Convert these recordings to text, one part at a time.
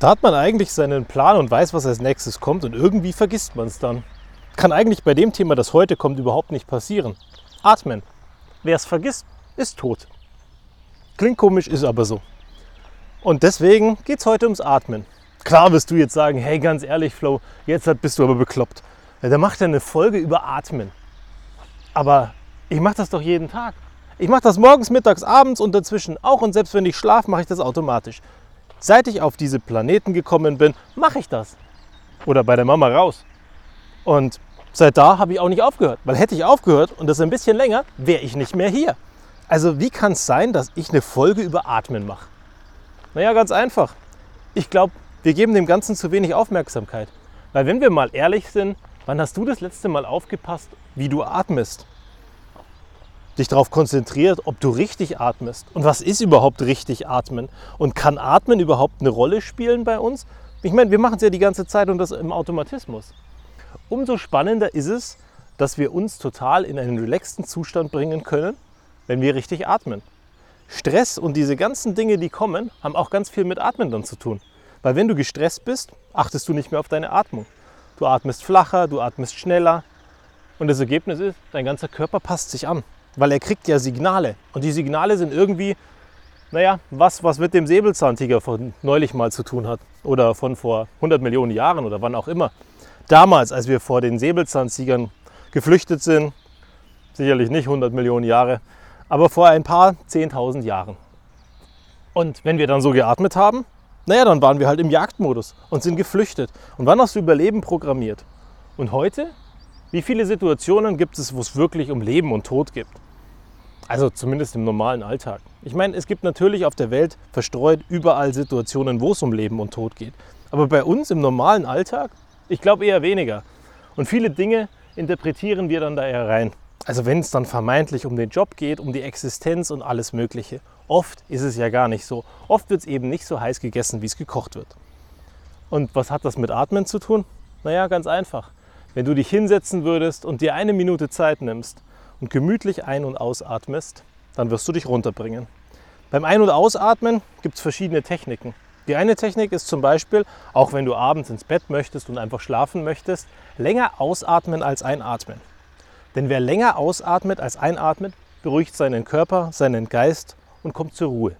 Da hat man eigentlich seinen Plan und weiß, was als nächstes kommt und irgendwie vergisst man es dann. Kann eigentlich bei dem Thema, das heute kommt, überhaupt nicht passieren. Atmen. Wer es vergisst, ist tot. Klingt komisch, ist aber so. Und deswegen geht es heute ums Atmen. Klar wirst du jetzt sagen, hey, ganz ehrlich, Flo, jetzt bist du aber bekloppt. Ja, der macht ja eine Folge über Atmen. Aber ich mache das doch jeden Tag. Ich mache das morgens, mittags, abends und dazwischen auch. Und selbst wenn ich schlafe, mache ich das automatisch. Seit ich auf diese Planeten gekommen bin, mache ich das. Oder bei der Mama raus. Und seit da habe ich auch nicht aufgehört. Weil hätte ich aufgehört und das ein bisschen länger, wäre ich nicht mehr hier. Also wie kann es sein, dass ich eine Folge über Atmen mache? Naja, ganz einfach. Ich glaube, wir geben dem Ganzen zu wenig Aufmerksamkeit. Weil wenn wir mal ehrlich sind, wann hast du das letzte Mal aufgepasst, wie du atmest? Dich darauf konzentriert, ob du richtig atmest. Und was ist überhaupt richtig atmen? Und kann Atmen überhaupt eine Rolle spielen bei uns? Ich meine, wir machen es ja die ganze Zeit und das im Automatismus. Umso spannender ist es, dass wir uns total in einen relaxten Zustand bringen können, wenn wir richtig atmen. Stress und diese ganzen Dinge, die kommen, haben auch ganz viel mit Atmen dann zu tun. Weil wenn du gestresst bist, achtest du nicht mehr auf deine Atmung. Du atmest flacher, du atmest schneller und das Ergebnis ist, dein ganzer Körper passt sich an weil er kriegt ja Signale. Und die Signale sind irgendwie, naja, was, was mit dem Säbelzahntiger von neulich mal zu tun hat. Oder von vor 100 Millionen Jahren oder wann auch immer. Damals, als wir vor den Säbelzahntigern geflüchtet sind, sicherlich nicht 100 Millionen Jahre, aber vor ein paar 10.000 Jahren. Und wenn wir dann so geatmet haben, naja, dann waren wir halt im Jagdmodus und sind geflüchtet und waren aufs Überleben programmiert. Und heute wie viele Situationen gibt es, wo es wirklich um Leben und Tod geht? Also zumindest im normalen Alltag. Ich meine, es gibt natürlich auf der Welt verstreut überall Situationen, wo es um Leben und Tod geht. Aber bei uns im normalen Alltag, ich glaube eher weniger. Und viele Dinge interpretieren wir dann da eher rein. Also wenn es dann vermeintlich um den Job geht, um die Existenz und alles Mögliche. Oft ist es ja gar nicht so. Oft wird es eben nicht so heiß gegessen, wie es gekocht wird. Und was hat das mit Atmen zu tun? Naja, ganz einfach. Wenn du dich hinsetzen würdest und dir eine Minute Zeit nimmst und gemütlich ein- und ausatmest, dann wirst du dich runterbringen. Beim Ein- und Ausatmen gibt es verschiedene Techniken. Die eine Technik ist zum Beispiel, auch wenn du abends ins Bett möchtest und einfach schlafen möchtest, länger ausatmen als einatmen. Denn wer länger ausatmet als einatmet, beruhigt seinen Körper, seinen Geist und kommt zur Ruhe.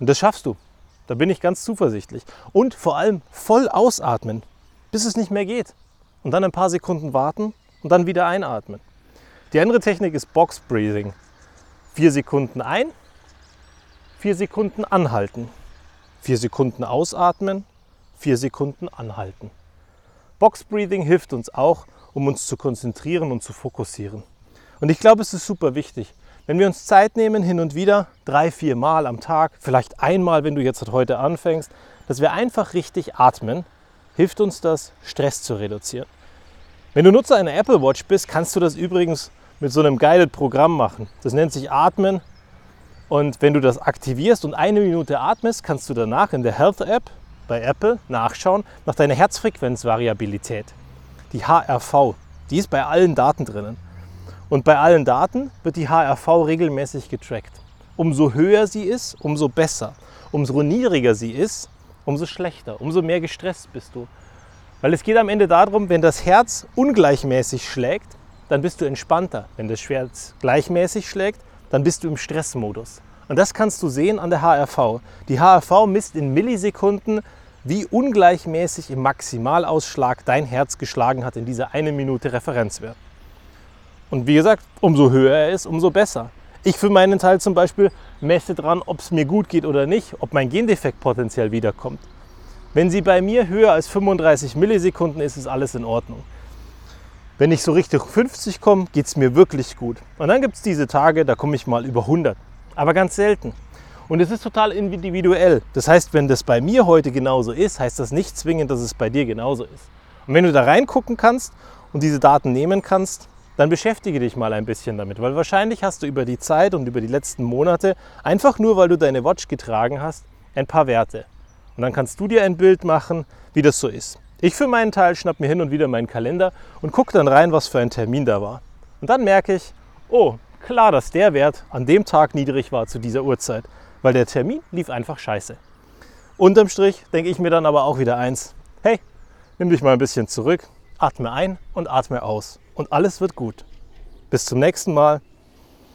Und das schaffst du. Da bin ich ganz zuversichtlich. Und vor allem voll ausatmen, bis es nicht mehr geht und dann ein paar Sekunden warten und dann wieder einatmen. Die andere Technik ist Box Breathing. Vier Sekunden ein, vier Sekunden anhalten, vier Sekunden ausatmen, vier Sekunden anhalten. Box Breathing hilft uns auch, um uns zu konzentrieren und zu fokussieren. Und ich glaube, es ist super wichtig, wenn wir uns Zeit nehmen, hin und wieder, drei, vier Mal am Tag, vielleicht einmal, wenn du jetzt heute anfängst, dass wir einfach richtig atmen, hilft uns das, Stress zu reduzieren. Wenn du Nutzer einer Apple Watch bist, kannst du das übrigens mit so einem Guided-Programm machen. Das nennt sich Atmen. Und wenn du das aktivierst und eine Minute atmest, kannst du danach in der Health App bei Apple nachschauen nach deiner Herzfrequenzvariabilität. Die HRV, die ist bei allen Daten drinnen. Und bei allen Daten wird die HRV regelmäßig getrackt. Umso höher sie ist, umso besser. Umso niedriger sie ist, umso schlechter, umso mehr gestresst bist du. Weil es geht am Ende darum, wenn das Herz ungleichmäßig schlägt, dann bist du entspannter. Wenn das Herz gleichmäßig schlägt, dann bist du im Stressmodus. Und das kannst du sehen an der HRV. Die HRV misst in Millisekunden, wie ungleichmäßig im Maximalausschlag dein Herz geschlagen hat in dieser eine Minute Referenzwert. Und wie gesagt, umso höher er ist, umso besser. Ich für meinen Teil zum Beispiel messe dran, ob es mir gut geht oder nicht, ob mein Gendefekt potenziell wiederkommt. Wenn sie bei mir höher als 35 Millisekunden ist, ist alles in Ordnung. Wenn ich so Richtung 50 komme, geht es mir wirklich gut. Und dann gibt es diese Tage, da komme ich mal über 100. Aber ganz selten. Und es ist total individuell. Das heißt, wenn das bei mir heute genauso ist, heißt das nicht zwingend, dass es bei dir genauso ist. Und wenn du da reingucken kannst und diese Daten nehmen kannst, dann beschäftige dich mal ein bisschen damit, weil wahrscheinlich hast du über die Zeit und über die letzten Monate, einfach nur weil du deine Watch getragen hast, ein paar Werte. Und dann kannst du dir ein Bild machen, wie das so ist. Ich für meinen Teil schnapp mir hin und wieder meinen Kalender und gucke dann rein, was für ein Termin da war. Und dann merke ich, oh, klar, dass der Wert an dem Tag niedrig war zu dieser Uhrzeit, weil der Termin lief einfach scheiße. Unterm Strich denke ich mir dann aber auch wieder eins. Hey, nimm dich mal ein bisschen zurück, atme ein und atme aus. Und alles wird gut. Bis zum nächsten Mal.